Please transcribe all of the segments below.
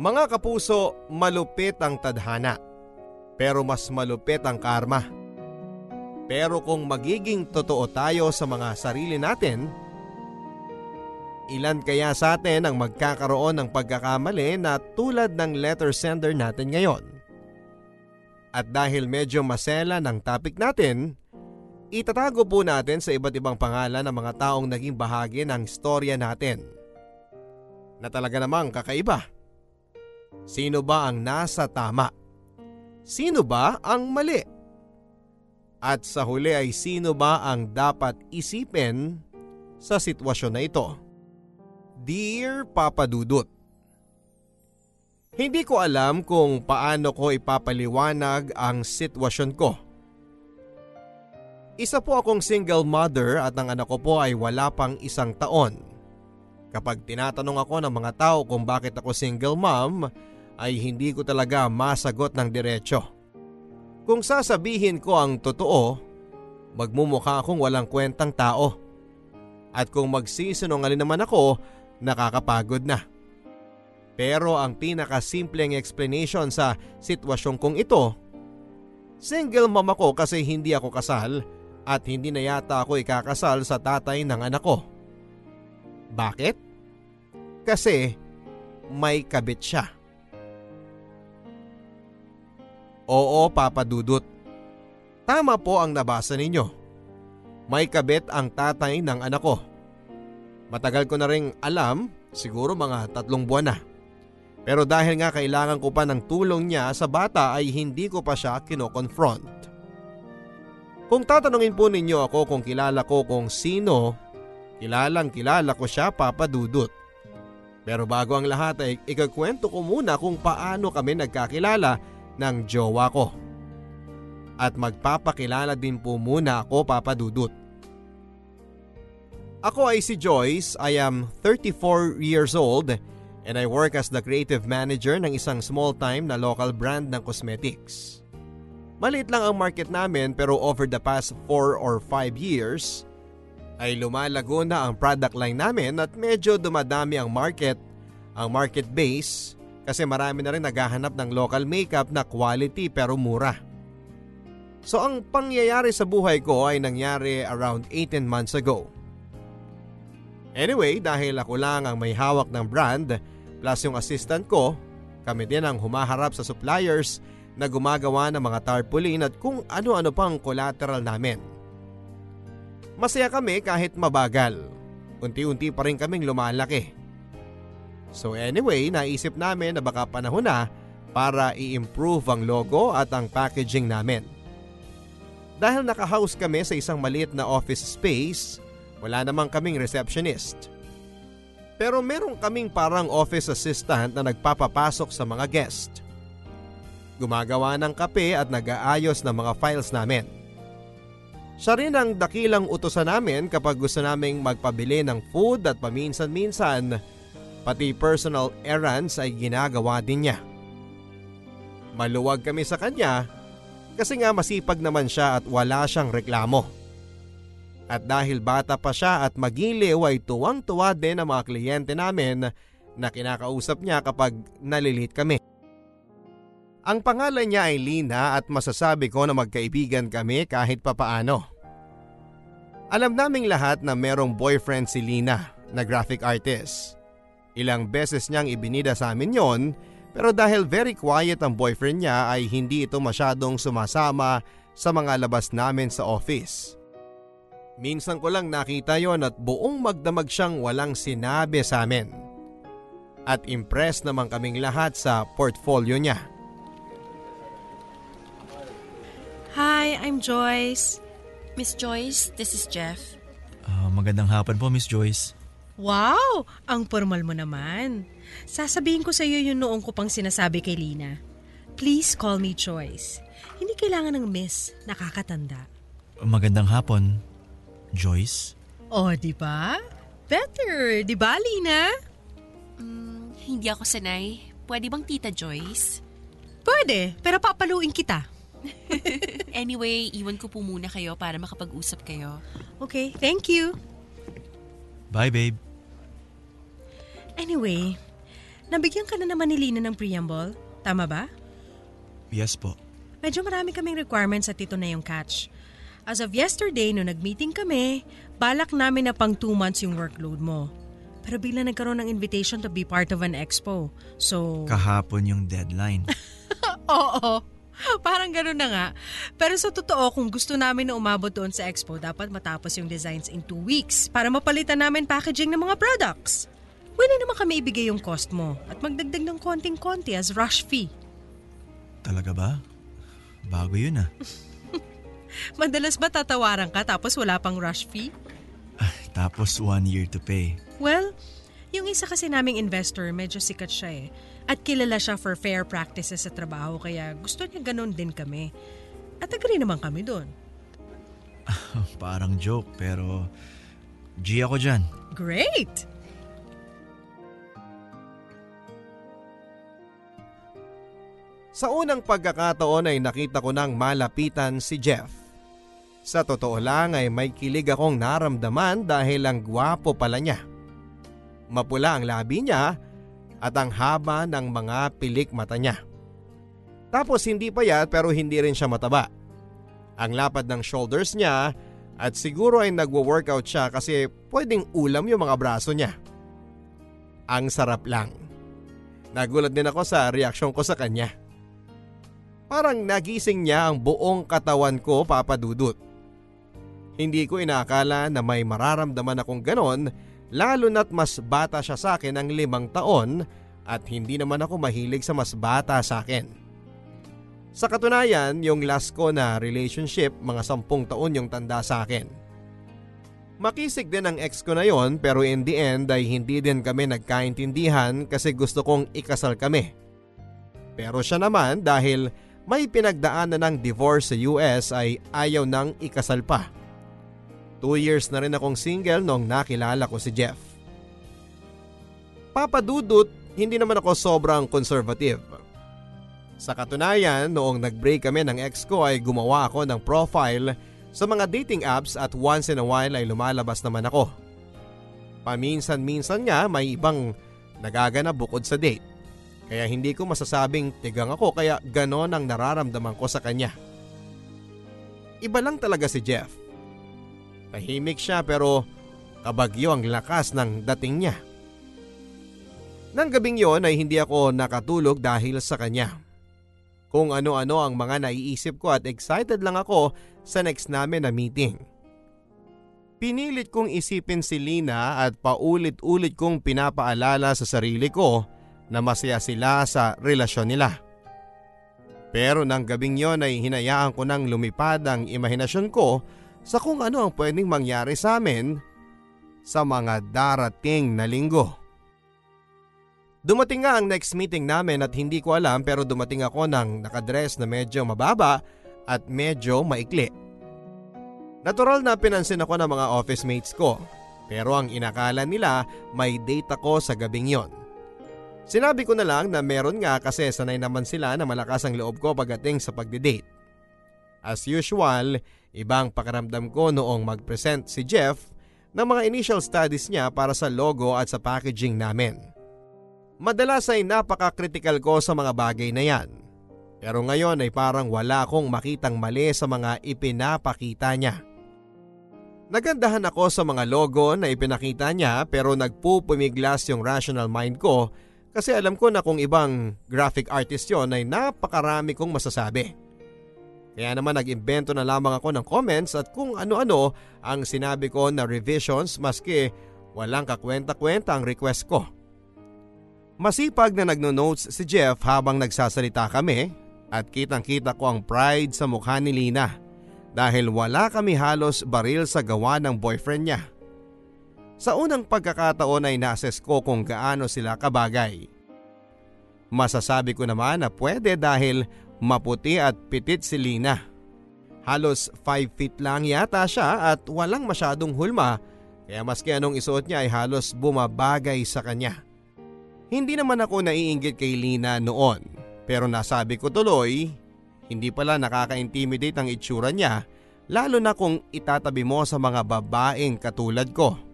Mga kapuso, malupit ang tadhana. Pero mas malupit ang karma. Pero kung magiging totoo tayo sa mga sarili natin, ilan kaya sa atin ang magkakaroon ng pagkakamali na tulad ng letter sender natin ngayon? At dahil medyo masela ng topic natin, itatago po natin sa iba't ibang pangalan ng mga taong naging bahagi ng storya natin. Na talaga namang kakaiba. Sino ba ang nasa tama? Sino ba ang mali? At sa huli ay sino ba ang dapat isipin sa sitwasyon na ito? Dear Papa Dudut, Hindi ko alam kung paano ko ipapaliwanag ang sitwasyon ko. Isa po akong single mother at ang anak ko po ay wala pang isang taon. Kapag tinatanong ako ng mga tao kung bakit ako single mom, ay hindi ko talaga masagot ng diretsyo. Kung sasabihin ko ang totoo, magmumukha akong walang kwentang tao. At kung magsisinungaling naman ako, nakakapagod na. Pero ang pinakasimpleng explanation sa sitwasyon kong ito, single mom ako kasi hindi ako kasal at hindi na yata ako ikakasal sa tatay ng anak ko. Bakit? Kasi may kabit siya. Oo, Papa Dudut. Tama po ang nabasa ninyo. May kabit ang tatay ng anak ko. Matagal ko na rin alam, siguro mga tatlong buwan na. Pero dahil nga kailangan ko pa ng tulong niya sa bata ay hindi ko pa siya kino-confront. Kung tatanungin po ninyo ako kung kilala ko kung sino, kilalang kilala ko siya Papa Dudut. Pero bago ang lahat ay ikakwento ko muna kung paano kami nagkakilala ng jowa ko. At magpapakilala din po muna ako Papa Dudut. Ako ay si Joyce, I am 34 years old and I work as the creative manager ng isang small time na local brand ng cosmetics. Maliit lang ang market namin pero over the past 4 or 5 years ay lumalago na ang product line namin at medyo dumadami ang market, ang market base kasi marami na rin naghahanap ng local makeup na quality pero mura. So ang pangyayari sa buhay ko ay nangyari around 18 months ago. Anyway, dahil ako lang ang may hawak ng brand plus yung assistant ko, kami din ang humaharap sa suppliers na gumagawa ng mga tarpaulin at kung ano-ano pang collateral namin. Masaya kami kahit mabagal. Unti-unti pa rin kaming lumalaki. So anyway, naisip namin na baka panahon na para i-improve ang logo at ang packaging namin. Dahil naka-house kami sa isang maliit na office space, wala namang kaming receptionist. Pero meron kaming parang office assistant na nagpapapasok sa mga guest. Gumagawa ng kape at nag-aayos ng mga files namin. Siya rin ang dakilang utosan namin kapag gusto naming magpabili ng food at paminsan-minsan, pati personal errands ay ginagawa din niya. Maluwag kami sa kanya kasi nga masipag naman siya at wala siyang reklamo. At dahil bata pa siya at magiliw ay tuwang-tuwa din ang mga kliyente namin na kinakausap niya kapag nalilit kami. Ang pangalan niya ay Lina at masasabi ko na magkaibigan kami kahit papaano. Alam naming lahat na merong boyfriend si Lina na graphic artist. Ilang beses niyang ibinida sa amin yon pero dahil very quiet ang boyfriend niya ay hindi ito masyadong sumasama sa mga labas namin sa office. Minsan ko lang nakita yon at buong magdamag siyang walang sinabi sa amin. At impressed naman kaming lahat sa portfolio niya. Hi, I'm Joyce. Miss Joyce, this is Jeff. Ah, magandang hapon po, Miss Joyce. Wow, ang formal mo naman. Sasabihin ko sa iyo yung noong ko pang sinasabi kay Lina. Please call me Joyce. Hindi kailangan ng miss, nakakatanda. Magandang hapon, Joyce. Oh, di ba? Better, di ba, Lina? Mm, hindi ako sanay. Pwede bang Tita Joyce? Pwede, pero papaluin kita. Anyway, iwan ko po muna kayo para makapag-usap kayo. Okay, thank you. Bye, babe. Anyway, nabigyan ka na naman ni Lina ng preamble. Tama ba? Yes po. Medyo marami kaming requirements at ito na yung catch. As of yesterday, no nag-meeting kami, balak namin na pang two months yung workload mo. Pero bigla nagkaroon ng invitation to be part of an expo. So... Kahapon yung deadline. Oo. Parang ganun na nga. Pero sa totoo, kung gusto namin na umabot doon sa expo, dapat matapos yung designs in two weeks para mapalitan namin packaging ng mga products. Willing naman kami ibigay yung cost mo at magdagdag ng konting-konti as rush fee. Talaga ba? Bago yun ah. Madalas ba tatawaran ka tapos wala pang rush fee? Ah, Tapos one year to pay. Well, yung isa kasi naming investor, medyo sikat siya eh. At kilala siya for fair practices sa trabaho kaya gusto niya ganun din kami. At agree naman kami doon. Parang joke pero G ako dyan. Great! Sa unang pagkakataon ay nakita ko nang malapitan si Jeff. Sa totoo lang ay may kilig akong naramdaman dahil ang gwapo pala niya. Mapula ang labi niya at ang haba ng mga pilik mata niya. Tapos hindi payat pero hindi rin siya mataba. Ang lapad ng shoulders niya at siguro ay nagwo-workout siya kasi pwedeng ulam yung mga braso niya. Ang sarap lang. Nagulat din ako sa reaksyon ko sa kanya. Parang nagising niya ang buong katawan ko papadudot. Hindi ko inakala na may mararamdaman akong ganon lalo na't mas bata siya sa akin ng limang taon at hindi naman ako mahilig sa mas bata sa akin. Sa katunayan, yung last ko na relationship mga sampung taon yung tanda sa akin. Makisig din ang ex ko na yon pero in the end ay hindi din kami nagkaintindihan kasi gusto kong ikasal kami. Pero siya naman dahil may pinagdaanan ng divorce sa US ay ayaw nang ikasal pa. Two years na rin akong single nung nakilala ko si Jeff. Papadudot, hindi naman ako sobrang conservative. Sa katunayan, noong nag-break kami ng ex ko ay gumawa ako ng profile sa mga dating apps at once in a while ay lumalabas naman ako. Paminsan-minsan nga may ibang nagaganap bukod sa date. Kaya hindi ko masasabing tigang ako kaya ganon ang nararamdaman ko sa kanya. Iba lang talaga si Jeff. Tahimik siya pero kabagyo ang lakas ng dating niya. Nang gabing yon ay hindi ako nakatulog dahil sa kanya. Kung ano-ano ang mga naiisip ko at excited lang ako sa next namin na meeting. Pinilit kong isipin si Lina at paulit-ulit kong pinapaalala sa sarili ko na masaya sila sa relasyon nila. Pero nang gabing yon ay hinayaan ko nang lumipad ang imahinasyon ko sa kung ano ang pwedeng mangyari sa amin sa mga darating na linggo. Dumating nga ang next meeting namin at hindi ko alam pero dumating ako ng nakadress na medyo mababa at medyo maikli. Natural na pinansin ako ng mga office mates ko pero ang inakala nila may date ako sa gabing yon. Sinabi ko na lang na meron nga kasi sanay naman sila na malakas ang loob ko pagdating sa pagdidate. As usual, ibang pakaramdam ko noong mag-present si Jeff ng mga initial studies niya para sa logo at sa packaging namin. Madalas ay napaka-critical ko sa mga bagay na yan. Pero ngayon ay parang wala akong makitang mali sa mga ipinapakita niya. Nagandahan ako sa mga logo na ipinakita niya pero nagpupumiglas yung rational mind ko kasi alam ko na kung ibang graphic artist yon ay napakarami kong masasabi. Kaya naman nag-imbento na lamang ako ng comments at kung ano-ano ang sinabi ko na revisions maski walang kakwenta-kwenta ang request ko. Masipag na nagno-notes si Jeff habang nagsasalita kami at kitang kita ko ang pride sa mukha ni Lina dahil wala kami halos baril sa gawa ng boyfriend niya. Sa unang pagkakataon ay nases ko kung gaano sila kabagay. Masasabi ko naman na pwede dahil maputi at pitit si Lina. Halos 5 feet lang yata siya at walang masyadong hulma kaya maski anong isuot niya ay halos bumabagay sa kanya. Hindi naman ako naiinggit kay Lina noon pero nasabi ko tuloy hindi pala nakaka-intimidate ang itsura niya lalo na kung itatabi mo sa mga babaeng katulad ko.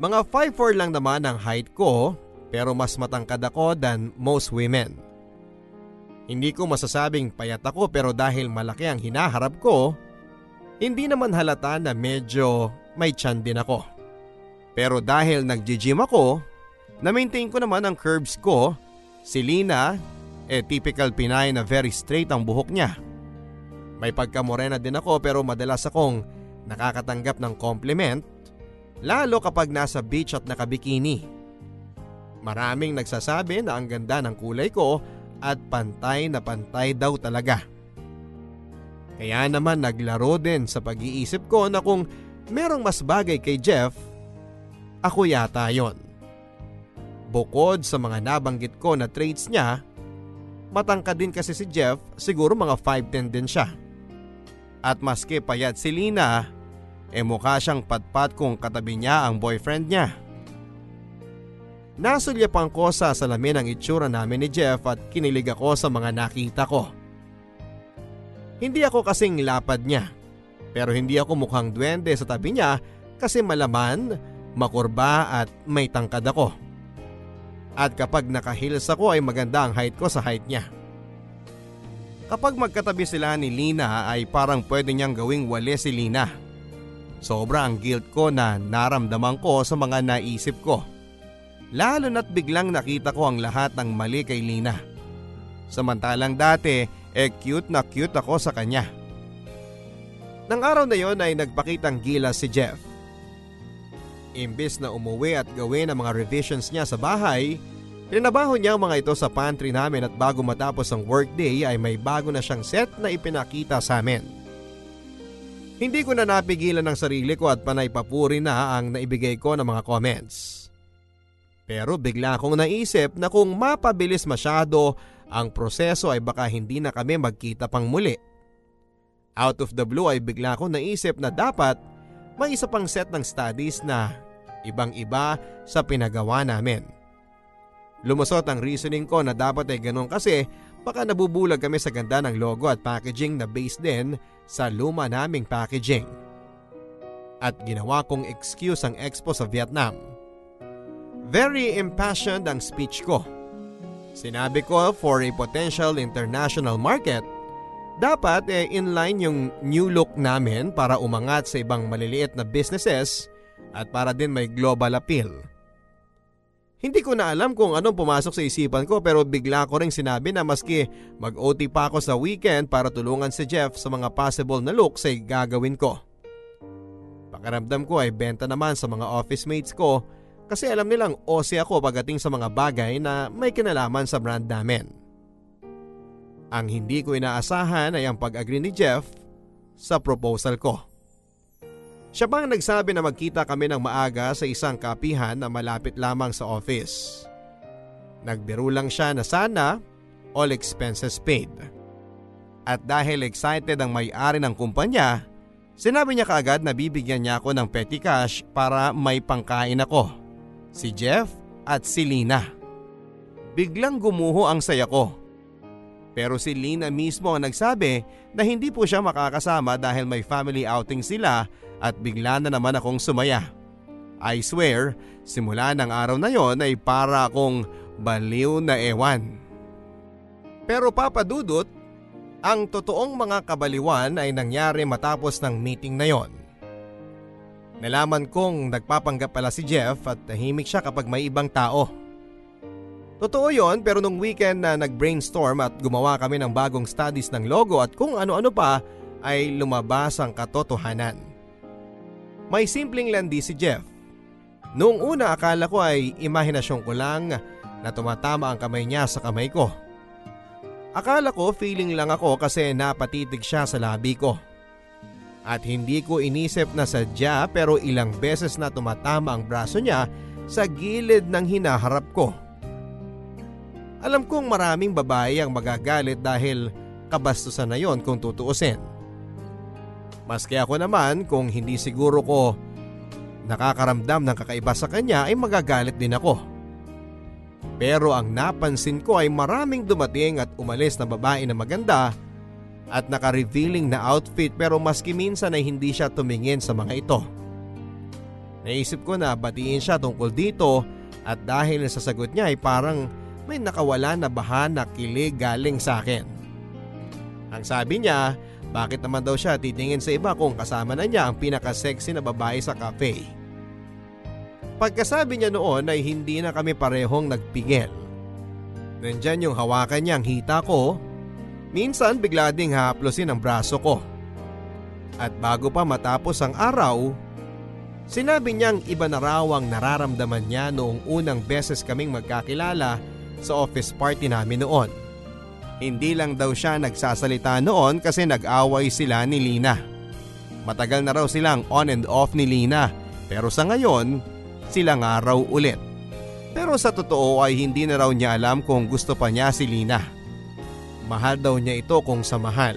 Mga 5'4 lang naman ang height ko pero mas matangkad ako than most women. Hindi ko masasabing payat ako pero dahil malaki ang hinaharap ko, hindi naman halata na medyo may tiyan din ako. Pero dahil nag-gym ako, na-maintain ko naman ang curves ko, si Lina, eh typical Pinay na very straight ang buhok niya. May pagkamorena din ako pero madalas akong nakakatanggap ng compliment, lalo kapag nasa beach at nakabikini. Maraming nagsasabi na ang ganda ng kulay ko at pantay na pantay daw talaga. Kaya naman naglaro din sa pag-iisip ko na kung merong mas bagay kay Jeff, ako yata yon. Bukod sa mga nabanggit ko na traits niya, matangkad din kasi si Jeff siguro mga 5'10 din siya. At maski payat si Lina, e mukha siyang patpat kung katabi niya ang boyfriend niya. Nasulyapan ko sa salamin ang itsura namin ni Jeff at kinilig ako sa mga nakita ko. Hindi ako kasing lapad niya pero hindi ako mukhang duwende sa tabi niya kasi malaman, makurba at may tangkad ako. At kapag nakahils ako ay maganda ang height ko sa height niya. Kapag magkatabi sila ni Lina ay parang pwede niyang gawing wali si Lina. Sobra ang guilt ko na naramdaman ko sa mga naisip ko. Lalo na't biglang nakita ko ang lahat ng mali kay Lina. Samantalang dati, eh cute na cute ako sa kanya. Nang araw na yon ay nagpakitang gilas si Jeff. Imbis na umuwi at gawin ang mga revisions niya sa bahay, Trinabaho niya ang mga ito sa pantry namin at bago matapos ang workday ay may bago na siyang set na ipinakita sa amin. Hindi ko na napigilan ang sarili ko at panay papuri na ang naibigay ko ng mga comments. Pero bigla akong naisip na kung mapabilis masyado ang proseso ay baka hindi na kami magkita pang muli. Out of the blue ay bigla akong naisip na dapat may isa pang set ng studies na ibang iba sa pinagawa namin. Lumusot ang reasoning ko na dapat ay ganun kasi baka nabubulag kami sa ganda ng logo at packaging na based din sa luma naming packaging. At ginawa kong excuse ang expo sa Vietnam. Very impassioned ang speech ko. Sinabi ko for a potential international market, dapat eh inline yung new look namin para umangat sa ibang maliliit na businesses at para din may global appeal. Hindi ko na alam kung anong pumasok sa isipan ko pero bigla ko ring sinabi na maski mag-OT pa ako sa weekend para tulungan si Jeff sa mga possible na looks ay gagawin ko. Pakaramdam ko ay benta naman sa mga office mates ko kasi alam nilang ose ako pagdating sa mga bagay na may kinalaman sa brand namin. Ang hindi ko inaasahan ay ang pag-agree ni Jeff sa proposal ko. Siya pang nagsabi na magkita kami ng maaga sa isang kapihan na malapit lamang sa office. Nagbiro lang siya na sana all expenses paid. At dahil excited ang may-ari ng kumpanya, sinabi niya kaagad na bibigyan niya ako ng petty cash para may pangkain ako si Jeff at si Lina. Biglang gumuho ang saya ko. Pero si Lina mismo ang nagsabi na hindi po siya makakasama dahil may family outing sila at bigla na naman akong sumaya. I swear, simula ng araw na yon ay para akong baliw na ewan. Pero papadudot, ang totoong mga kabaliwan ay nangyari matapos ng meeting na yon. Nalaman kong nagpapanggap pala si Jeff at tahimik siya kapag may ibang tao. Totoo yon pero nung weekend na nag-brainstorm at gumawa kami ng bagong studies ng logo at kung ano-ano pa ay lumabas ang katotohanan. May simpleng landi si Jeff. Noong una akala ko ay imahinasyon ko lang na tumatama ang kamay niya sa kamay ko. Akala ko feeling lang ako kasi napatitig siya sa labi ko. At hindi ko inisip na sadya pero ilang beses na tumatama ang braso niya sa gilid ng hinaharap ko. Alam kong maraming babae ang magagalit dahil kabastusan na yon kung tutuusin. Maski ako naman kung hindi siguro ko nakakaramdam ng kakaiba sa kanya ay magagalit din ako. Pero ang napansin ko ay maraming dumating at umalis na babae na maganda at naka-revealing na outfit pero maski minsan ay hindi siya tumingin sa mga ito. Naisip ko na batiin siya tungkol dito At dahil sa sagot niya ay parang may nakawala na baha na kilig galing sa akin. Ang sabi niya, bakit naman daw siya titingin sa iba kung kasama na niya ang pinaka-sexy na babae sa cafe. Pagkasabi niya noon ay hindi na kami parehong nagpigil. Nandyan yung hawakan niyang hita ko. Minsan bigla ding haplosin ang braso ko. At bago pa matapos ang araw, sinabi niyang iba na raw ang nararamdaman niya noong unang beses kaming magkakilala sa office party namin noon. Hindi lang daw siya nagsasalita noon kasi nag-away sila ni Lina. Matagal na raw silang on and off ni Lina pero sa ngayon sila nga raw ulit. Pero sa totoo ay hindi na raw niya alam kung gusto pa niya si Lina. Mahal daw niya ito kung sa mahal.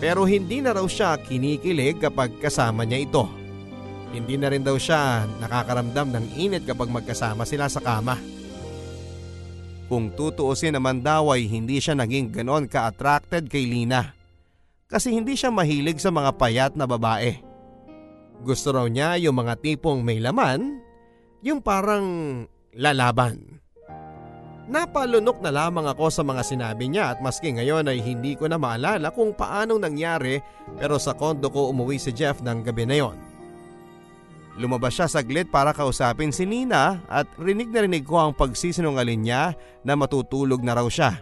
Pero hindi na raw siya kinikilig kapag kasama niya ito. Hindi na rin daw siya nakakaramdam ng init kapag magkasama sila sa kama. Kung tutuusin naman daw ay hindi siya naging ganon ka-attracted kay Lina. Kasi hindi siya mahilig sa mga payat na babae. Gusto raw niya yung mga tipong may laman, yung parang lalaban. Napalunok na lamang ako sa mga sinabi niya at maski ngayon ay hindi ko na maalala kung paanong nangyari pero sa kondo ko umuwi si Jeff ng gabi na yon. Lumabas siya saglit para kausapin si Nina at rinig na rinig ko ang pagsisinungalin niya na matutulog na raw siya.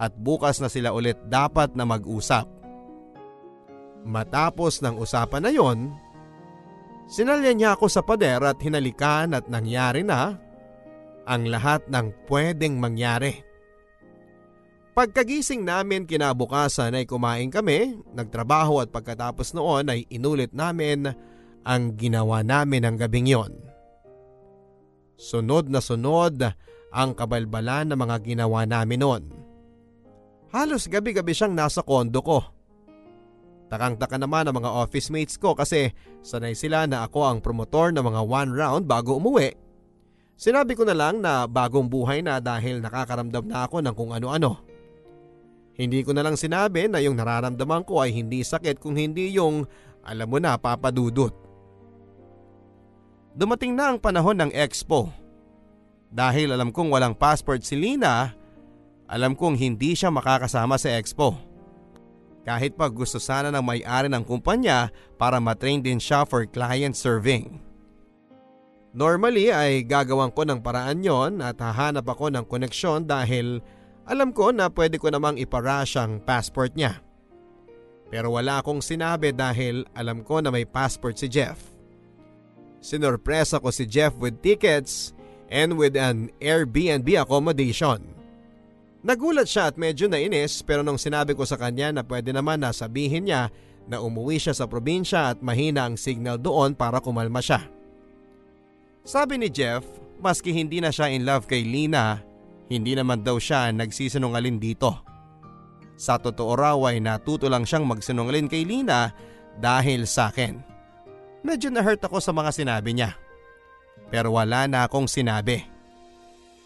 At bukas na sila ulit dapat na mag-usap. Matapos ng usapan na yon, sinalya niya ako sa pader at hinalikan at nangyari na ang lahat ng pwedeng mangyari. Pagkagising namin kinabukasan ay kumain kami, nagtrabaho at pagkatapos noon ay inulit namin ang ginawa namin ng gabing yon. Sunod na sunod ang kabalbalan ng mga ginawa namin noon. Halos gabi-gabi siyang nasa kondo ko. Takang-taka naman ang mga office mates ko kasi sanay sila na ako ang promotor ng mga one round bago umuwi Sinabi ko na lang na bagong buhay na dahil nakakaramdam na ako ng kung ano-ano. Hindi ko na lang sinabi na yung nararamdaman ko ay hindi sakit kung hindi yung alam mo na papadudot. Dumating na ang panahon ng expo. Dahil alam kong walang passport si Lina, alam kong hindi siya makakasama sa expo. Kahit pa gusto sana ng may-ari ng kumpanya para matrain din siya for client serving. Normally ay gagawan ko ng paraan yon at hahanap ako ng koneksyon dahil alam ko na pwede ko namang iparush ang passport niya. Pero wala akong sinabi dahil alam ko na may passport si Jeff. Sinorpresa ko si Jeff with tickets and with an Airbnb accommodation. Nagulat siya at medyo nainis pero nung sinabi ko sa kanya na pwede naman na sabihin niya na umuwi siya sa probinsya at mahina ang signal doon para kumalma siya. Sabi ni Jeff, maski hindi na siya in love kay Lina, hindi naman daw siya nagsisinungalin dito. Sa totoo raw ay natuto lang siyang magsinungalin kay Lina dahil sa akin. Medyo na-hurt ako sa mga sinabi niya. Pero wala na akong sinabi.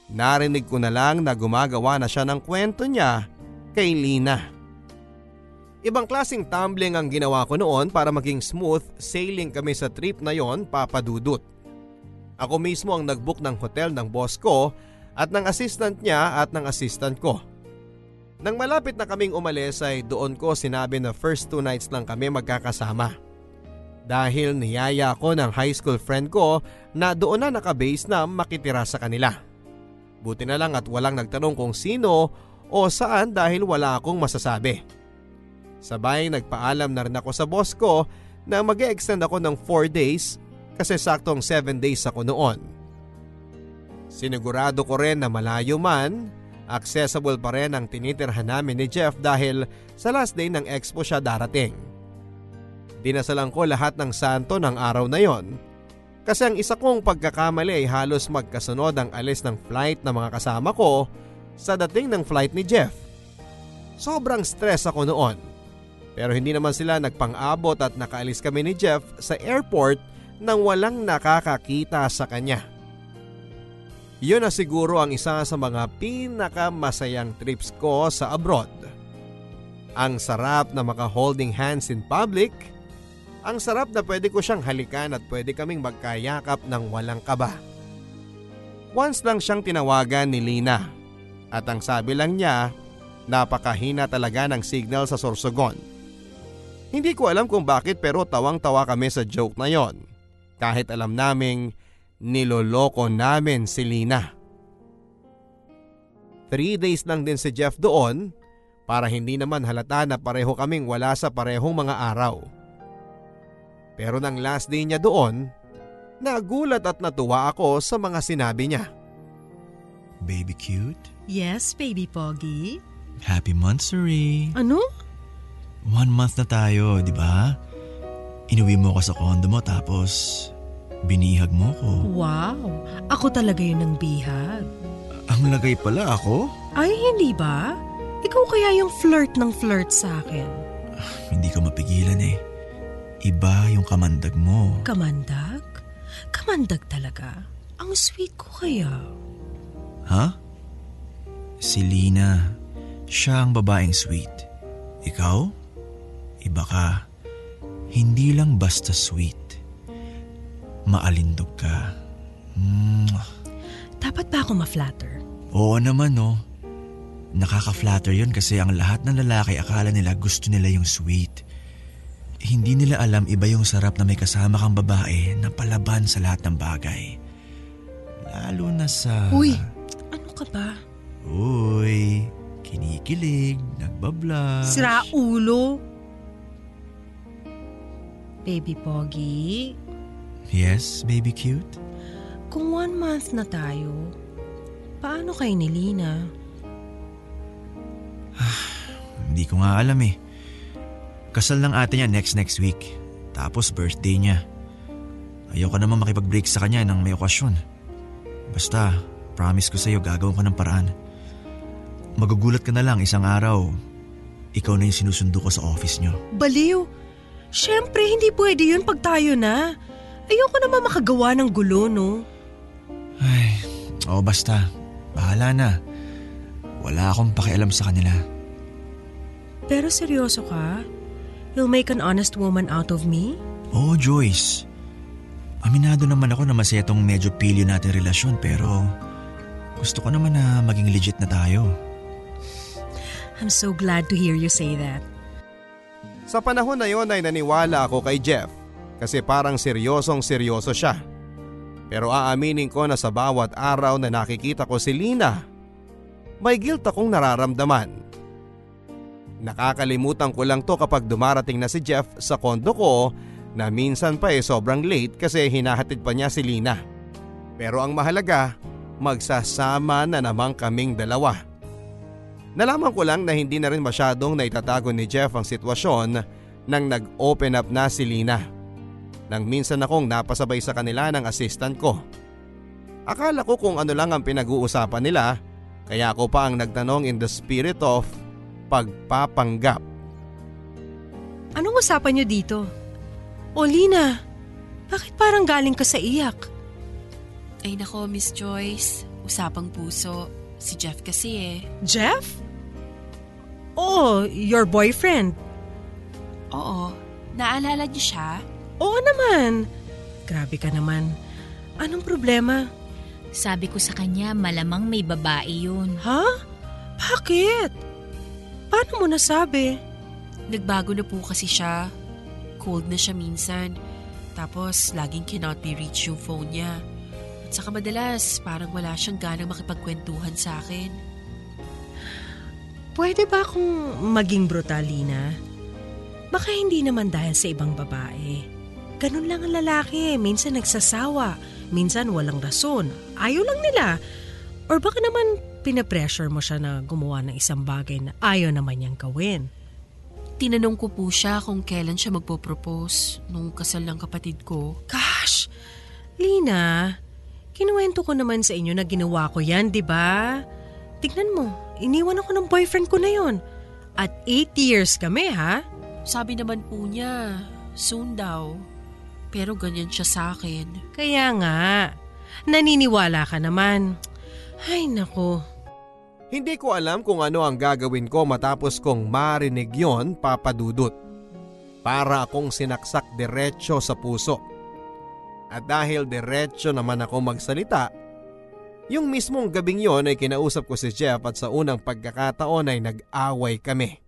Narinig ko na lang na gumagawa na siya ng kwento niya kay Lina. Ibang klasing tumbling ang ginawa ko noon para maging smooth sailing kami sa trip na yon papadudot. Ako mismo ang nagbook ng hotel ng boss ko at ng assistant niya at ng assistant ko. Nang malapit na kaming umalis ay doon ko sinabi na first two nights lang kami magkakasama. Dahil niyaya ako ng high school friend ko na doon na nakabase na makitira sa kanila. Buti na lang at walang nagtanong kung sino o saan dahil wala akong masasabi. Sabay nagpaalam na rin ako sa boss ko na mag extend ako ng 4 days kasi saktong 7 days ako noon. Sinigurado ko rin na malayo man, accessible pa rin ang tinitirhan namin ni Jeff dahil sa last day ng expo siya darating. Dinasalan ko lahat ng santo ng araw na yon kasi ang isa kong pagkakamali ay halos magkasunod ang alis ng flight ng mga kasama ko sa dating ng flight ni Jeff. Sobrang stress ako noon. Pero hindi naman sila nagpang-abot at nakaalis kami ni Jeff sa airport nang walang nakakakita sa kanya. Yun na siguro ang isa sa mga pinakamasayang trips ko sa abroad. Ang sarap na maka-holding hands in public, ang sarap na pwede ko siyang halikan at pwede kaming magkayakap ng walang kaba. Once lang siyang tinawagan ni Lina at ang sabi lang niya napakahina talaga ng signal sa Sorsogon. Hindi ko alam kung bakit pero tawang-tawa kami sa joke na yon. Kahit alam naming niloloko namin si Lina. Three days lang din si Jeff doon para hindi naman halata na pareho kaming wala sa parehong mga araw. Pero nang last day niya doon, nagulat at natuwa ako sa mga sinabi niya. Baby cute? Yes, baby Pogi. Happy monthsary! Ano? One month na tayo, di ba? Inuwi mo ko sa condo mo tapos binihag mo ko. Wow, ako talaga yun ng bihag. Ang lagay pala ako? Ay, hindi ba? Ikaw kaya yung flirt ng flirt sa akin. Hindi ko mapigilan eh. Iba yung kamandag mo. Kamandag? Kamandag talaga. Ang sweet ko kaya. Ha? Si Lina. Siya ang babaeng sweet. Ikaw? Iba ka. Hindi lang basta sweet. Maalindog ka. Mwah. Dapat ba ako ma-flatter? Oo naman no. Nakaka-flatter yun kasi ang lahat ng lalaki akala nila gusto nila yung sweet. Hindi nila alam iba yung sarap na may kasama kang babae na palaban sa lahat ng bagay. Lalo na sa... Uy, ano ka ba? Uy, kinikilig, nagbablush. Sira ulo. Baby Pogi, Yes, baby cute? kung one month na tayo, paano kay ni Lina? Hindi ko nga alam eh. Kasal ng ate niya next next week. Tapos birthday niya. Ayoko naman makipag-break sa kanya nang may okasyon. Basta, promise ko sa'yo gagawin ko ng paraan. Magugulat ka na lang isang araw. Ikaw na yung sinusundo ko sa office niyo. Baliw. Siyempre, hindi pwede yun pag tayo na. Ayoko naman makagawa ng gulo, no? Ay, oo basta. Bahala na. Wala akong pakialam sa kanila. Pero seryoso ka? You'll make an honest woman out of me? Oo, Joyce. Aminado naman ako na masaya tong medyo pilyo natin relasyon pero gusto ko naman na maging legit na tayo. I'm so glad to hear you say that. Sa panahon na yon ay naniwala ako kay Jeff kasi parang seryosong seryoso siya. Pero aaminin ko na sa bawat araw na nakikita ko si Lina, may guilt akong nararamdaman. Nakakalimutan ko lang to kapag dumarating na si Jeff sa kondo ko na minsan pa eh sobrang late kasi hinahatid pa niya si Lina. Pero ang mahalaga, magsasama na naman kaming dalawa. Nalaman ko lang na hindi na rin masyadong naitatago ni Jeff ang sitwasyon nang nag-open up na si Lina. Nang minsan akong napasabay sa kanila ng assistant ko. Akala ko kung ano lang ang pinag-uusapan nila kaya ako pa ang nagtanong in the spirit of pagpapanggap. Anong usapan niyo dito? O Lina, bakit parang galing ka sa iyak? Ay nako, Miss Joyce. Usapang puso. Si Jeff kasi eh. Jeff? Oh, your boyfriend. Oo. Naalala niyo siya? Oo naman. Grabe ka naman. Anong problema? Sabi ko sa kanya, malamang may babae yun. Ha? Bakit? Paano mo nasabi? Nagbago na po kasi siya. Cold na siya minsan. Tapos, laging cannot be reached yung phone niya. At saka madalas, parang wala siyang ganang makipagkwentuhan sa akin. Pwede ba akong maging brutal, Lina? Baka hindi naman dahil sa ibang babae. Ganun lang ang lalaki. Minsan nagsasawa. Minsan walang rason. Ayaw lang nila. Or baka naman pinapressure mo siya na gumawa ng isang bagay na ayaw naman niyang gawin. Tinanong ko po siya kung kailan siya magpo-propose nung kasal ng kapatid ko. Gosh! Lina, kinuwento ko naman sa inyo na ginawa ko yan, di ba? Tignan mo, iniwan ako ng boyfriend ko na yon. At eight years kami, ha? Sabi naman po niya, soon daw. Pero ganyan siya sa akin. Kaya nga, naniniwala ka naman. Ay nako, Hindi ko alam kung ano ang gagawin ko matapos kong marinig yon papadudot. Para akong sinaksak diretsyo sa puso. At dahil diretsyo naman ako magsalita, Yung mismong gabing yon ay kinausap ko si Jeff at sa unang pagkakataon ay nag-away kami.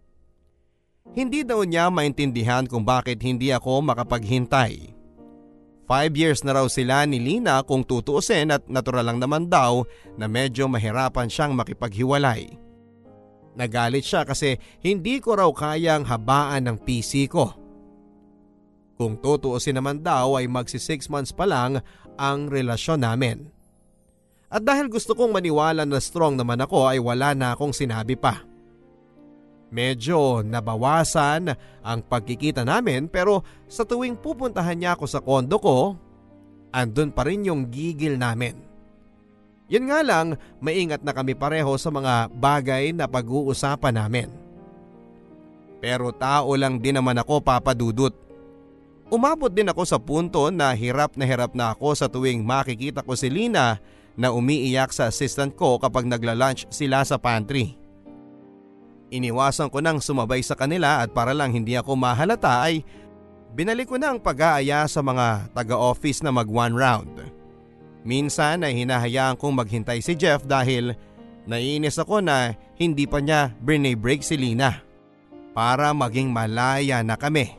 Hindi daw niya maintindihan kung bakit hindi ako makapaghintay. Five years na raw sila ni Lina kung tutuusin at natural lang naman daw na medyo mahirapan siyang makipaghiwalay. Nagalit siya kasi hindi ko raw kayang habaan ng PC ko. Kung tutuusin naman daw ay magsi 6 months pa lang ang relasyon namin. At dahil gusto kong maniwala na strong naman ako ay wala na akong sinabi pa. Medyo nabawasan ang pagkikita namin pero sa tuwing pupuntahan niya ako sa kondo ko, andun pa rin yung gigil namin. Yun nga lang, maingat na kami pareho sa mga bagay na pag-uusapan namin. Pero tao lang din naman ako papadudot. Umabot din ako sa punto na hirap na hirap na ako sa tuwing makikita ko si Lina na umiiyak sa assistant ko kapag nagla-lunch sila sa pantry. Iniwasan ko nang sumabay sa kanila at para lang hindi ako mahalata ay binalik ko na ang pag-aaya sa mga taga-office na mag one round. Minsan ay hinahayaan kong maghintay si Jeff dahil naiinis ako na hindi pa niya break si Lina para maging malaya na kami.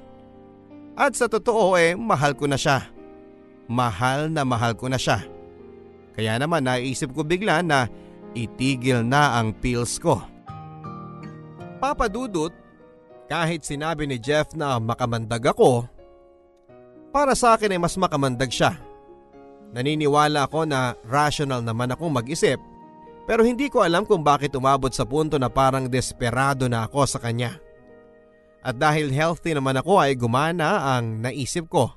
At sa totoo eh mahal ko na siya. Mahal na mahal ko na siya. Kaya naman naisip ko bigla na itigil na ang pills ko. Papadudot, kahit sinabi ni Jeff na makamandag ako, para sa akin ay mas makamandag siya. Naniniwala ako na rational naman akong mag-isip pero hindi ko alam kung bakit umabot sa punto na parang desperado na ako sa kanya. At dahil healthy naman ako ay gumana ang naisip ko.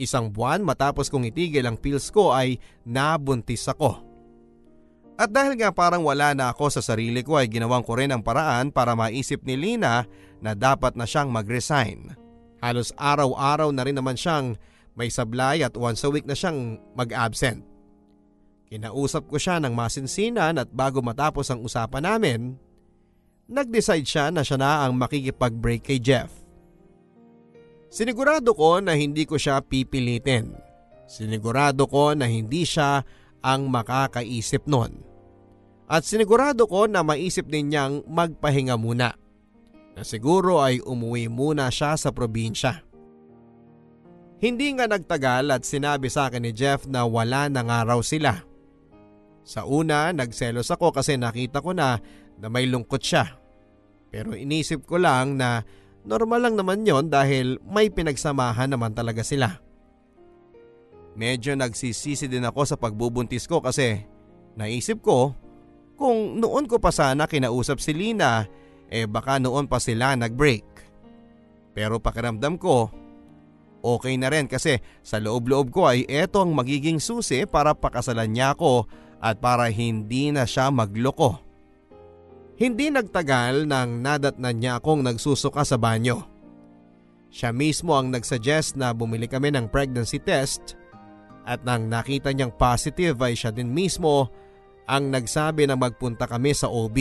Isang buwan matapos kong itigil ang pills ko ay nabuntis ako. At dahil nga parang wala na ako sa sarili ko ay ginawan ko rin ang paraan para maisip ni Lina na dapat na siyang mag-resign. Halos araw-araw na rin naman siyang may sablay at once a week na siyang mag-absent. Kinausap ko siya ng masinsinan at bago matapos ang usapan namin, nag-decide siya na siya na ang makikipag-break kay Jeff. Sinigurado ko na hindi ko siya pipilitin. Sinigurado ko na hindi siya ang makakaisip nun. At sinigurado ko na maisip din niyang magpahinga muna. Na siguro ay umuwi muna siya sa probinsya. Hindi nga nagtagal at sinabi sa akin ni Jeff na wala na nga raw sila. Sa una, nagselos ako kasi nakita ko na na may lungkot siya. Pero inisip ko lang na normal lang naman yon dahil may pinagsamahan naman talaga sila. Medyo nagsisisi din ako sa pagbubuntis ko kasi naisip ko kung noon ko pa sana kinausap si Lina eh baka noon pa sila nag-break. Pero pakiramdam ko okay na rin kasi sa loob-loob ko ay eto ang magiging susi para pakasalan niya ako at para hindi na siya magloko. Hindi nagtagal nang nadatnan niya akong nagsusuka sa banyo. Siya mismo ang nagsuggest na bumili kami ng pregnancy test at nang nakita niyang positive ay siya din mismo ang nagsabi na magpunta kami sa OB.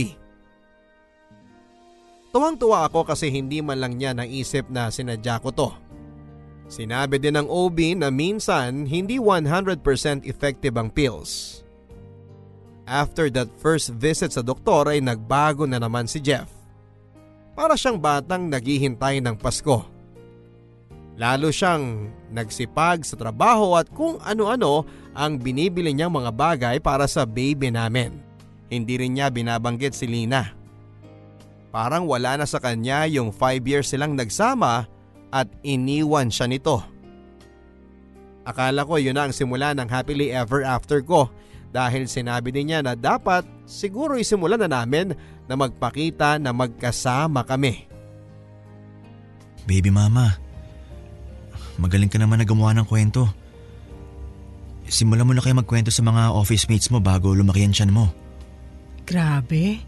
Tuwang-tuwa ako kasi hindi man lang niya naisip na sinadya ko to. Sinabi din ng OB na minsan hindi 100% effective ang pills. After that first visit sa doktor ay nagbago na naman si Jeff. Para siyang batang naghihintay ng Pasko. Lalo siyang nagsipag sa trabaho at kung ano-ano ang binibili niyang mga bagay para sa baby namin. Hindi rin niya binabanggit si Lina. Parang wala na sa kanya yung 5 years silang nagsama at iniwan siya nito. Akala ko yun na ang simula ng happily ever after ko dahil sinabi din niya na dapat siguro isimulan na namin na magpakita na magkasama kami. Baby mama, Magaling ka naman na gumawa ng kwento. Simulan mo na kayo magkwento sa mga office mates mo bago lumaki ang tiyan mo. Grabe.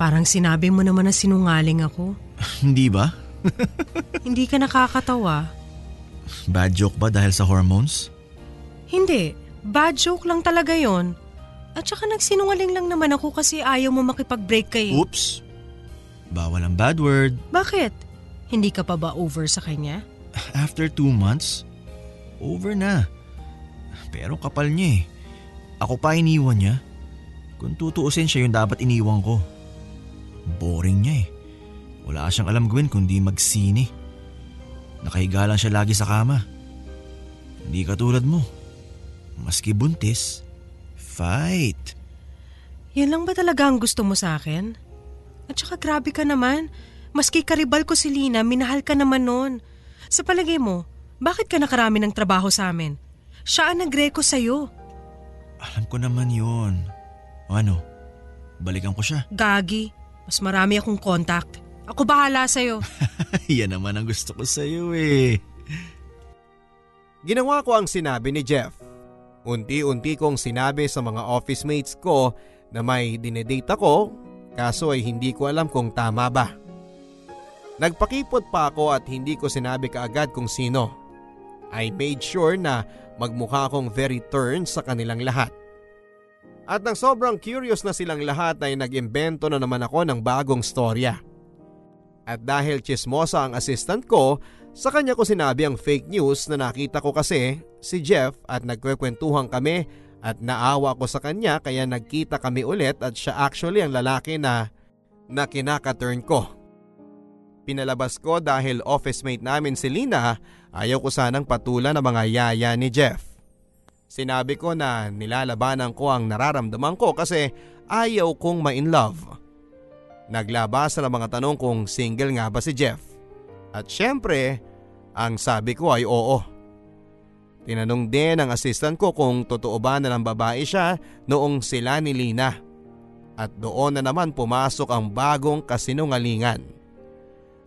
Parang sinabi mo naman na sinungaling ako. Hindi ba? Hindi ka nakakatawa. Bad joke ba dahil sa hormones? Hindi. Bad joke lang talaga yon. At saka nagsinungaling lang naman ako kasi ayaw mo makipag-break kay... Oops! Bawal ang bad word. Bakit? Hindi ka pa ba over sa kanya? After two months, over na. Pero kapal niya eh. Ako pa iniwan niya? Kung tutuusin siya yung dapat iniwan ko. Boring niya eh. Wala siyang alam gawin kundi magsini. Nakahiga lang siya lagi sa kama. Hindi katulad mo. Maski buntis, fight. Yan lang ba talaga ang gusto mo sa akin? At saka grabe ka naman. Maski karibal ko si Lina, minahal ka naman noon. Sa palagay mo, bakit ka nakarami ng trabaho sa amin? Siya ang nagreko sa'yo. Alam ko naman yun. O ano, balikan ko siya. Gagi, mas marami akong contact. Ako bahala sa'yo. Yan naman ang gusto ko sa'yo eh. Ginawa ko ang sinabi ni Jeff. Unti-unti kong sinabi sa mga office mates ko na may dinedate ako kaso ay hindi ko alam kung tama ba. Nagpakipot pa ako at hindi ko sinabi kaagad kung sino. I made sure na magmukha akong very turn sa kanilang lahat. At nang sobrang curious na silang lahat ay nag-imbento na naman ako ng bagong storya. At dahil chismosa ang assistant ko, sa kanya ko sinabi ang fake news na nakita ko kasi si Jeff at nagkwekwentuhan kami at naawa ko sa kanya kaya nagkita kami ulit at siya actually ang lalaki na na kinaka-turn ko. Pinalabas ko dahil office mate namin si Lina ayaw ko sanang patulan ang mga yaya ni Jeff. Sinabi ko na nilalabanan ko ang nararamdaman ko kasi ayaw kong ma-in love. Naglabasa ng mga tanong kung single nga ba si Jeff. At syempre, ang sabi ko ay oo. Tinanong din ng assistant ko kung totoo ba na ng babae siya noong sila ni Lina. At doon na naman pumasok ang bagong kasinungalingan.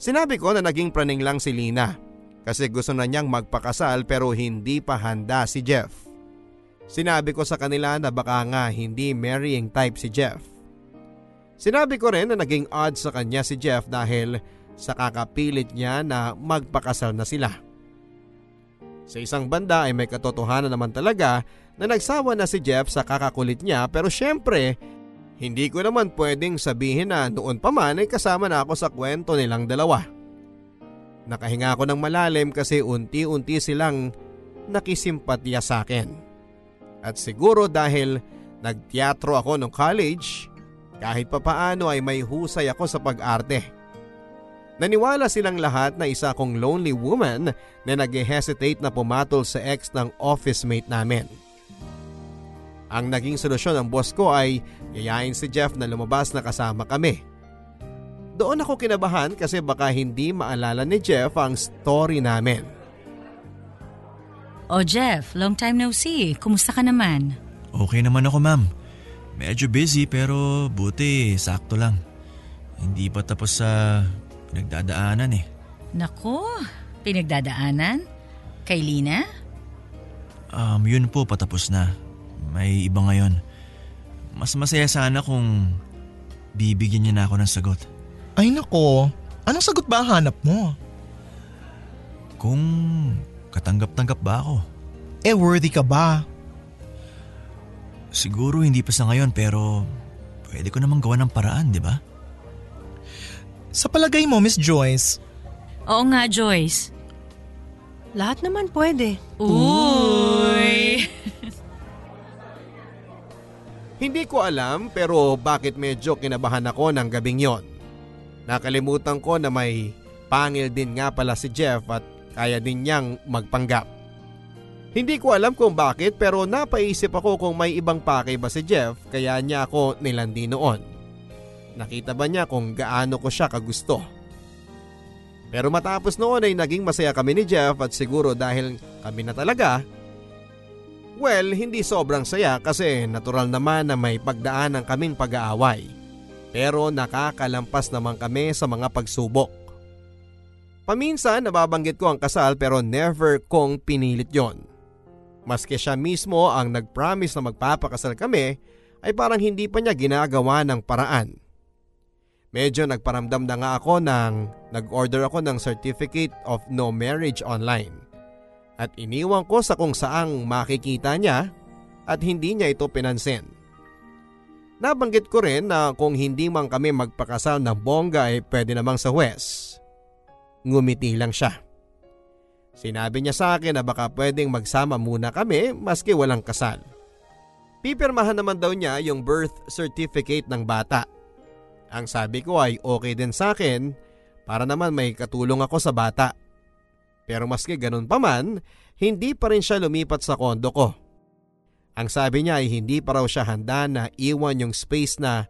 Sinabi ko na naging praning lang si Lina kasi gusto na niyang magpakasal pero hindi pa handa si Jeff. Sinabi ko sa kanila na baka nga hindi marrying type si Jeff. Sinabi ko rin na naging odd sa kanya si Jeff dahil sa kakapilit niya na magpakasal na sila. Sa isang banda ay may katotohanan naman talaga na nagsawa na si Jeff sa kakakulit niya pero syempre hindi ko naman pwedeng sabihin na noon pa man ay kasama na ako sa kwento nilang dalawa. Nakahinga ako ng malalim kasi unti-unti silang nakisimpatya sa akin. At siguro dahil nagteatro ako nung college, kahit papaano ay may husay ako sa pag-arte. Naniwala silang lahat na isa akong lonely woman na nag-hesitate na pumatol sa ex ng office mate namin. Ang naging solusyon ng boss ko ay yayain si Jeff na lumabas na kasama kami. Doon ako kinabahan kasi baka hindi maalala ni Jeff ang story namin. O Jeff, long time no see. Kumusta ka naman? Okay naman ako ma'am. Medyo busy pero buti sakto lang. Hindi pa tapos sa pinagdadaanan eh. Nako, pinagdadaanan? Kay Lina? Um, yun po patapos na. May iba ngayon. Mas masaya sana kung bibigyan niya na ako ng sagot. Ay nako, anong sagot ba hanap mo? Kung katanggap-tanggap ba ako? Eh worthy ka ba? Siguro hindi pa sa ngayon pero pwede ko namang gawa ng paraan, di ba? Sa palagay mo, Miss Joyce, Oo nga, Joyce. Lahat naman pwede. Uy! Hindi ko alam pero bakit medyo kinabahan ako ng gabing yon. Nakalimutan ko na may pangil din nga pala si Jeff at kaya din niyang magpanggap. Hindi ko alam kung bakit pero napaisip ako kung may ibang pake ba si Jeff kaya niya ako nilandi noon. Nakita ba niya kung gaano ko siya kagusto? Pero matapos noon ay naging masaya kami ni Jeff at siguro dahil kami na talaga. Well, hindi sobrang saya kasi natural naman na may pagdaan ng kaming pag-aaway. Pero nakakalampas naman kami sa mga pagsubok. Paminsan nababanggit ko ang kasal pero never kong pinilit yon. Maski siya mismo ang nag-promise na magpapakasal kami ay parang hindi pa niya ginagawa ng paraan. Medyo nagparamdam na nga ako nang nag-order ako ng Certificate of No Marriage online. At iniwan ko sa kung saang makikita niya at hindi niya ito pinansin. Nabanggit ko rin na kung hindi man kami magpakasal ng bongga ay pwede namang sa West. Ngumiti lang siya. Sinabi niya sa akin na baka pwedeng magsama muna kami maski walang kasal. Pipirmahan naman daw niya yung birth certificate ng bata. Ang sabi ko ay okay din sa akin para naman may katulong ako sa bata. Pero maski ganun pa man, hindi pa rin siya lumipat sa kondo ko. Ang sabi niya ay hindi pa raw siya handa na iwan yung space na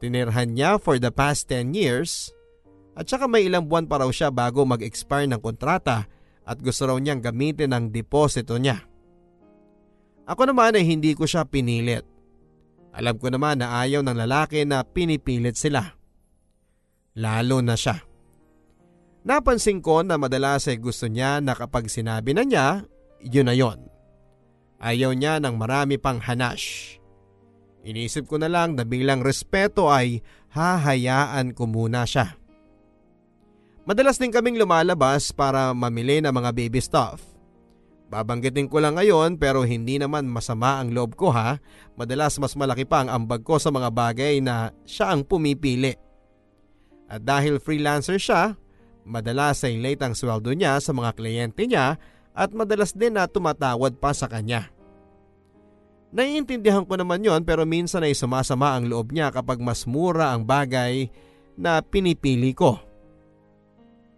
tinirhan niya for the past 10 years at saka may ilang buwan pa raw siya bago mag-expire ng kontrata at gusto raw niyang gamitin ang deposito niya. Ako naman ay hindi ko siya pinilit. Alam ko naman na ayaw ng lalaki na pinipilit sila. Lalo na siya. Napansin ko na madalas ay gusto niya na kapag sinabi na niya, yun na yon. Ayaw niya ng marami pang hanash. Inisip ko na lang na bilang respeto ay hahayaan ko muna siya. Madalas din kaming lumalabas para mamili ng mga baby stuff. Babanggitin ko lang ngayon pero hindi naman masama ang loob ko ha. Madalas mas malaki pa ang ambag ko sa mga bagay na siya ang pumipili. At dahil freelancer siya, Madalas ay late ang sweldo niya sa mga kliyente niya at madalas din na tumatawad pa sa kanya. Naiintindihan ko naman yon pero minsan ay sumasama ang loob niya kapag mas mura ang bagay na pinipili ko.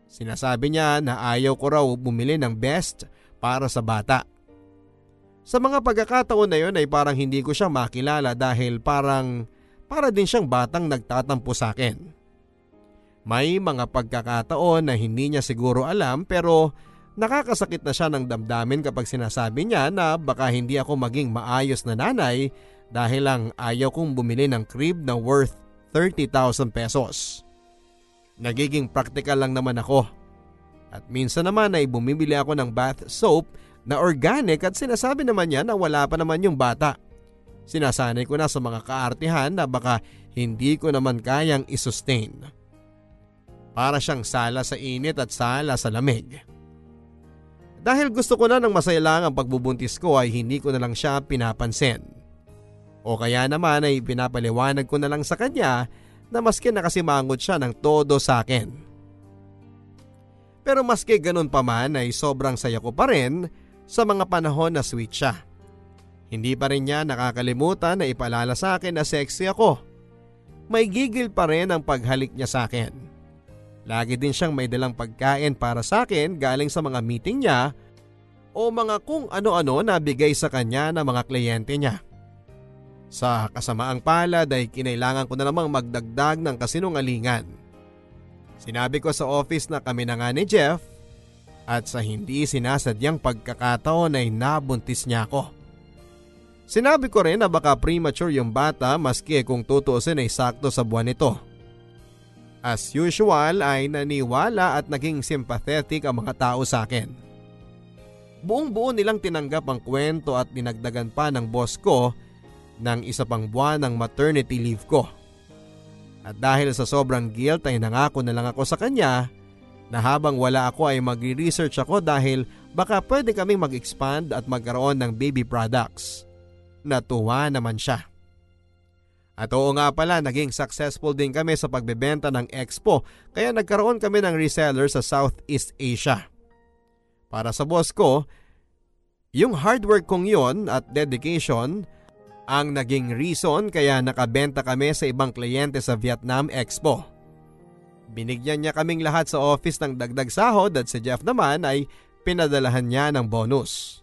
Sinasabi niya na ayaw ko raw bumili ng best para sa bata. Sa mga pagkakataon na yon ay parang hindi ko siya makilala dahil parang para din siyang batang nagtatampo sa akin. May mga pagkakataon na hindi niya siguro alam pero nakakasakit na siya ng damdamin kapag sinasabi niya na baka hindi ako maging maayos na nanay dahil lang ayaw kong bumili ng crib na worth 30,000 pesos. Nagiging practical lang naman ako. At minsan naman ay bumibili ako ng bath soap na organic at sinasabi naman niya na wala pa naman yung bata. Sinasanay ko na sa mga kaartihan na baka hindi ko naman kayang isustain. Para siyang sala sa init at sala sa lamig. Dahil gusto ko na ng masaya lang ang pagbubuntis ko ay hindi ko na lang siya pinapansin. O kaya naman ay pinapaliwanag ko na lang sa kanya na maski nakasimangot siya ng todo sa akin. Pero maski ganun pa man ay sobrang saya ko pa rin sa mga panahon na sweet siya. Hindi pa rin niya nakakalimutan na ipalala sa akin na sexy ako. May gigil pa rin ang paghalik niya sa akin. Lagi din siyang may dalang pagkain para sa akin galing sa mga meeting niya o mga kung ano-ano na bigay sa kanya ng mga kliyente niya. Sa kasamaang palad ay kinailangan ko na namang magdagdag ng kasinungalingan. Sinabi ko sa office na kami na nga ni Jeff at sa hindi sinasadyang pagkakataon ay nabuntis niya ako. Sinabi ko rin na baka premature yung bata maski kung tutuusin ay sakto sa buwan nito. As usual ay naniwala at naging sympathetic ang mga tao sa akin. Buong buo nilang tinanggap ang kwento at dinagdagan pa ng boss ko ng isa pang buwan ng maternity leave ko. At dahil sa sobrang guilt ay nangako na lang ako sa kanya na habang wala ako ay magre-research ako dahil baka pwede kaming mag-expand at magkaroon ng baby products. Natuwa naman siya. At oo nga pala, naging successful din kami sa pagbebenta ng expo kaya nagkaroon kami ng reseller sa Southeast Asia. Para sa boss ko, yung hard work kong yon at dedication ang naging reason kaya nakabenta kami sa ibang kliyente sa Vietnam Expo. Binigyan niya kaming lahat sa office ng dagdag sahod at si Jeff naman ay pinadalahan niya ng bonus.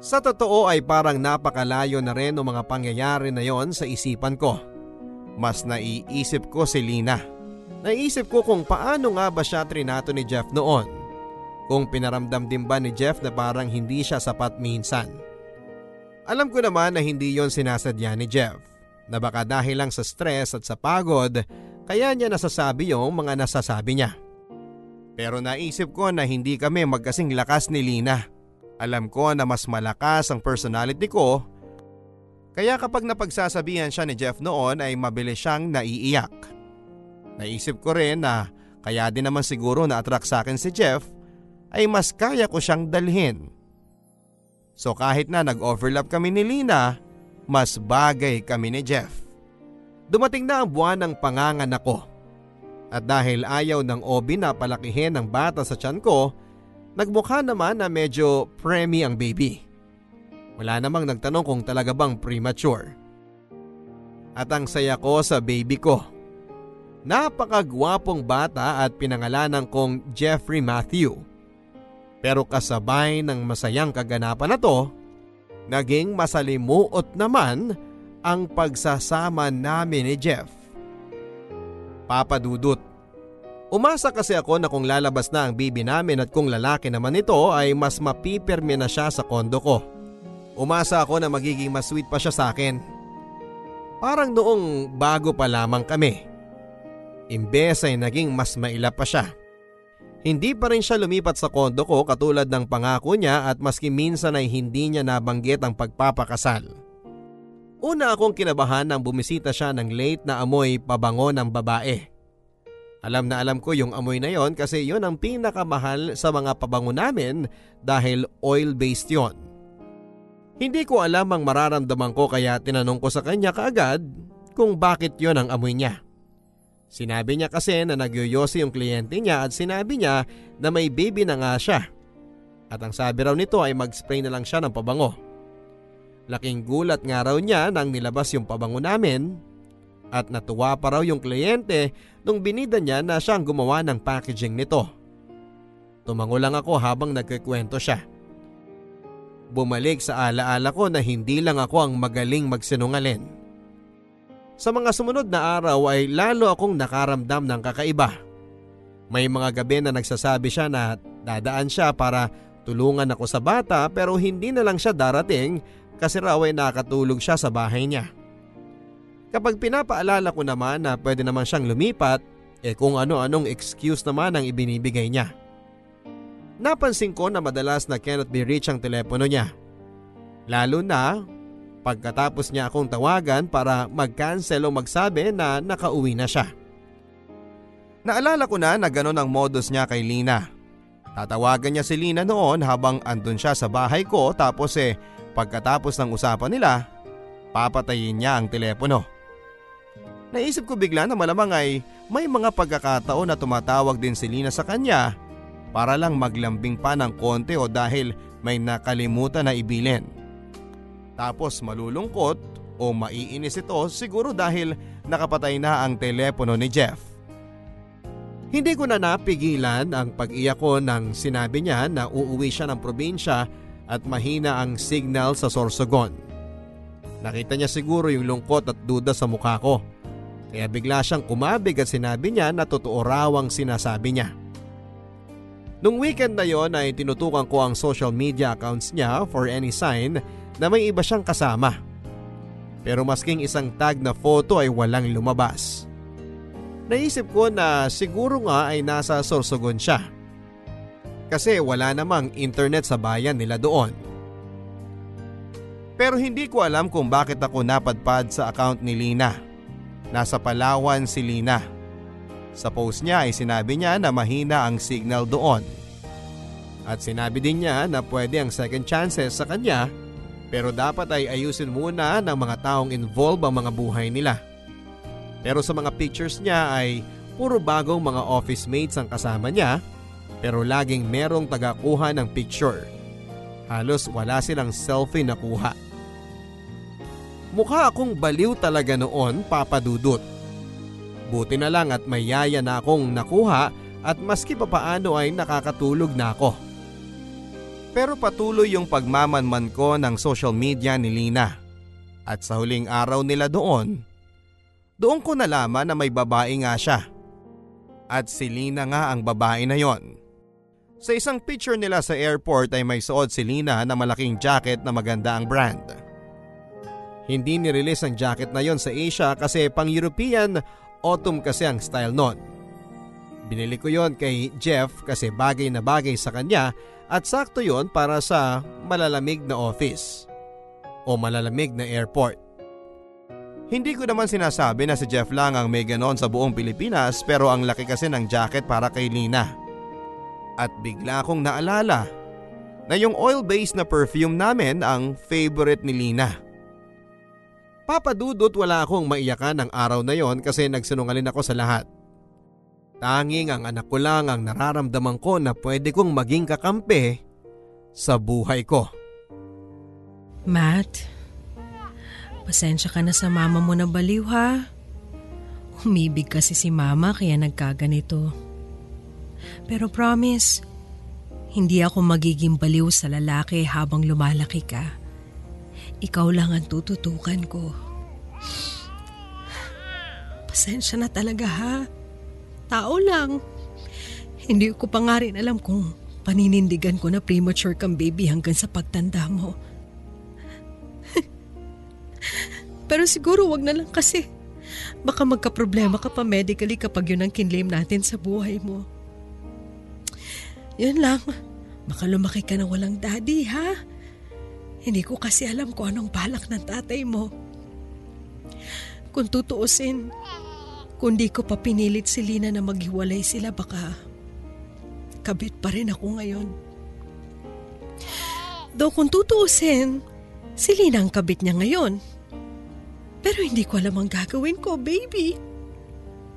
Sa totoo ay parang napakalayo na rin ang mga pangyayari na yon sa isipan ko. Mas naiisip ko si Lina. Naisip ko kung paano nga ba siya trinato ni Jeff noon. Kung pinaramdam din ba ni Jeff na parang hindi siya sapat minsan. Alam ko naman na hindi yon sinasadya ni Jeff. Na baka dahil lang sa stress at sa pagod, kaya niya nasasabi yung mga nasasabi niya. Pero naisip ko na hindi kami magkasing lakas ni Lina. Alam ko na mas malakas ang personality ko kaya kapag napagsasabihan siya ni Jeff noon ay mabilis siyang naiiyak. Naisip ko rin na kaya din naman siguro na-attract sa akin si Jeff ay mas kaya ko siyang dalhin. So kahit na nag-overlap kami ni Lina, mas bagay kami ni Jeff. Dumating na ang buwan ng panganganak ko. At dahil ayaw ng Obi na palakihin ang bata sa tiyan ko, Nagmukha naman na medyo premi ang baby. Wala namang nagtanong kung talaga bang premature. At ang saya ko sa baby ko. Napakagwapong bata at pinangalanan kong Jeffrey Matthew. Pero kasabay ng masayang kaganapan na to, naging masalimuot naman ang pagsasama namin ni Jeff. Papadudot. Umasa kasi ako na kung lalabas na ang bibi namin at kung lalaki naman ito ay mas mapipirme na siya sa kondo ko. Umasa ako na magiging mas sweet pa siya sa akin. Parang noong bago pa lamang kami. Imbes ay naging mas mailap pa siya. Hindi pa rin siya lumipat sa kondo ko katulad ng pangako niya at maski minsan ay hindi niya nabanggit ang pagpapakasal. Una akong kinabahan nang bumisita siya ng late na amoy pabango ng babae. Alam na alam ko yung amoy na yon kasi yon ang pinakamahal sa mga pabango namin dahil oil-based yon. Hindi ko alam ang mararamdaman ko kaya tinanong ko sa kanya kaagad kung bakit yon ang amoy niya. Sinabi niya kasi na nagyoyosi yung kliyente niya at sinabi niya na may baby na nga siya. At ang sabi raw nito ay mag-spray na lang siya ng pabango. Laking gulat nga raw niya nang nilabas yung pabango namin at natuwa pa raw yung kliyente nung binida niya na siyang gumawa ng packaging nito. Tumango lang ako habang nagkikwento siya. Bumalik sa alaala ko na hindi lang ako ang magaling magsinungalin. Sa mga sumunod na araw ay lalo akong nakaramdam ng kakaiba. May mga gabi na nagsasabi siya na dadaan siya para tulungan ako sa bata pero hindi na lang siya darating kasi raw ay nakatulog siya sa bahay niya. Kapag pinapaalala ko naman na pwede naman siyang lumipat, eh kung ano-anong excuse naman ang ibinibigay niya. Napansin ko na madalas na cannot be reached ang telepono niya. Lalo na pagkatapos niya akong tawagan para mag-cancel o magsabi na nakauwi na siya. Naalala ko na na ganon ang modus niya kay Lina. Tatawagan niya si Lina noon habang andun siya sa bahay ko tapos eh pagkatapos ng usapan nila, papatayin niya ang telepono. Naisip ko bigla na malamang ay may mga pagkakataon na tumatawag din si Lina sa kanya para lang maglambing pa ng konti o dahil may nakalimutan na ibilin. Tapos malulungkot o maiinis ito siguro dahil nakapatay na ang telepono ni Jeff. Hindi ko na napigilan ang pag-iyak ko nang sinabi niya na uuwi siya ng probinsya at mahina ang signal sa Sorsogon. Nakita niya siguro yung lungkot at duda sa mukha ko. Kaya bigla siyang kumabig at sinabi niya na totoo raw ang sinasabi niya. Nung weekend na yon ay tinutukan ko ang social media accounts niya for any sign na may iba siyang kasama. Pero masking isang tag na photo ay walang lumabas. Naisip ko na siguro nga ay nasa Sorsogon siya. Kasi wala namang internet sa bayan nila doon. Pero hindi ko alam kung bakit ako napadpad sa account ni Lina. Nasa Palawan si Lina. Sa post niya ay sinabi niya na mahina ang signal doon. At sinabi din niya na pwede ang second chances sa kanya pero dapat ay ayusin muna ng mga taong involved ang mga buhay nila. Pero sa mga pictures niya ay puro bagong mga office mates ang kasama niya pero laging merong tagakuha ng picture. Halos wala silang selfie na kuha. Mukha akong baliw talaga noon papadudot. Buti na lang at may yaya na akong nakuha at maski papaano ay nakakatulog na ako. Pero patuloy yung pagmamanman ko ng social media ni Lina. At sa huling araw nila doon, doon ko nalaman na may babae nga siya. At si Lina nga ang babae na yon. Sa isang picture nila sa airport ay may suot si Lina na malaking jacket na maganda ang brand. Hindi nirelease ang jacket na yon sa Asia kasi pang European autumn kasi ang style nun. Binili ko yon kay Jeff kasi bagay na bagay sa kanya at sakto yon para sa malalamig na office o malalamig na airport. Hindi ko naman sinasabi na si Jeff lang ang may ganon sa buong Pilipinas pero ang laki kasi ng jacket para kay Lina. At bigla kong naalala na yung oil-based na perfume namin ang favorite ni Lina. Papadudot wala akong maiyakan ng araw na yon kasi nagsinungalin ako sa lahat. Tanging ang anak ko lang ang nararamdaman ko na pwede kong maging kakampi sa buhay ko. Matt, pasensya ka na sa mama mo na baliw ha. Umibig kasi si mama kaya nagkaganito. Pero promise, hindi ako magiging baliw sa lalaki habang lumalaki ka. Ikaw lang ang tututukan ko. Pasensya na talaga ha. Tao lang. Hindi ko pa nga rin alam kung paninindigan ko na premature kang baby hanggang sa pagtanda mo. Pero siguro wag na lang kasi. Baka magka-problema ka pa medically kapag yun ang kinlaim natin sa buhay mo. Yun lang. Baka lumaki ka na walang daddy, ha? Hindi ko kasi alam kung anong balak ng tatay mo. Kung tutuusin, kung di ko pa pinilit si Lina na maghiwalay sila, baka kabit pa rin ako ngayon. Though kung tutuusin, si Lina ang kabit niya ngayon. Pero hindi ko alam ang gagawin ko, baby.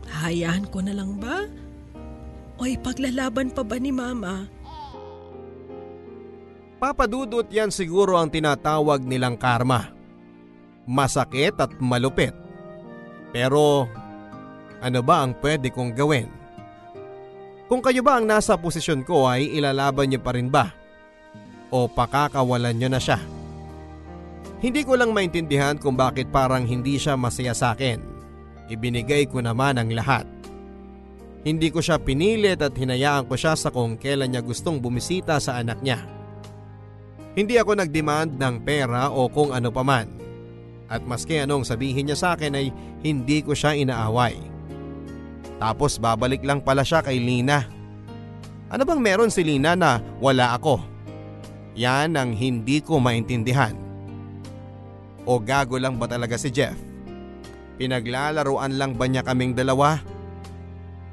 Hayaan ko na lang ba? O ipaglalaban pa ba ni Mama? Papadudot yan siguro ang tinatawag nilang karma. Masakit at malupit. Pero ano ba ang pwede kong gawin? Kung kayo ba ang nasa posisyon ko ay ilalaban niyo pa rin ba? O pakakawalan niyo na siya? Hindi ko lang maintindihan kung bakit parang hindi siya masaya sa akin. Ibinigay ko naman ang lahat. Hindi ko siya pinilit at hinayaan ko siya sa kung kailan niya gustong bumisita sa anak niya. Hindi ako nagdemand ng pera o kung ano paman. At maski anong sabihin niya sa akin ay hindi ko siya inaaway. Tapos babalik lang pala siya kay Lina. Ano bang meron si Lina na wala ako? Yan ang hindi ko maintindihan. O gago lang ba talaga si Jeff? Pinaglalaruan lang ba niya kaming dalawa?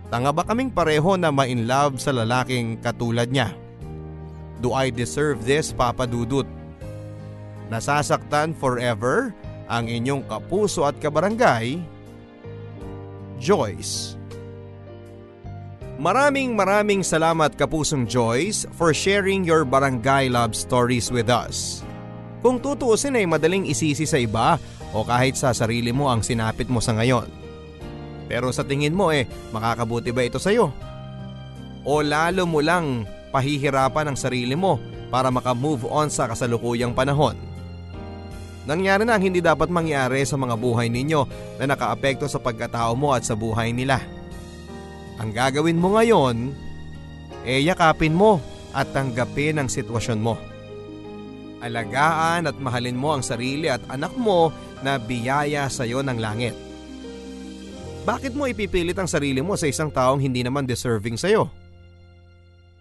Tanga ba kaming pareho na ma-in love sa lalaking katulad niya? Do I deserve this, Papa Dudut? Nasasaktan forever ang inyong kapuso at kabarangay, Joyce. Maraming maraming salamat kapusong Joyce for sharing your barangay love stories with us. Kung tutuusin ay madaling isisi sa iba o kahit sa sarili mo ang sinapit mo sa ngayon. Pero sa tingin mo eh, makakabuti ba ito sa'yo? O lalo mo lang pahihirapan ang sarili mo para makamove on sa kasalukuyang panahon? Nangyari na ang hindi dapat mangyari sa mga buhay ninyo na nakaapekto sa pagkatao mo at sa buhay nila. Ang gagawin mo ngayon, e yakapin mo at tanggapin ang sitwasyon mo. Alagaan at mahalin mo ang sarili at anak mo na biyaya sa iyo ng langit. Bakit mo ipipilit ang sarili mo sa isang taong hindi naman deserving sa iyo?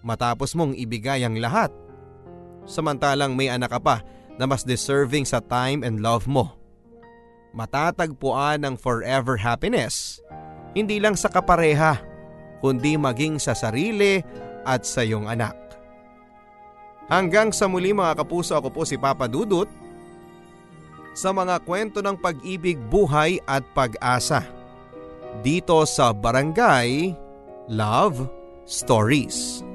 Matapos mong ibigay ang lahat. Samantalang may anak ka pa na mas deserving sa time and love mo. Matatagpuan ang forever happiness, hindi lang sa kapareha, kundi maging sa sarili at sa iyong anak. Hanggang sa muli mga kapuso ako po si Papa Dudut sa mga kwento ng pag-ibig, buhay at pag-asa dito sa Barangay Love Stories.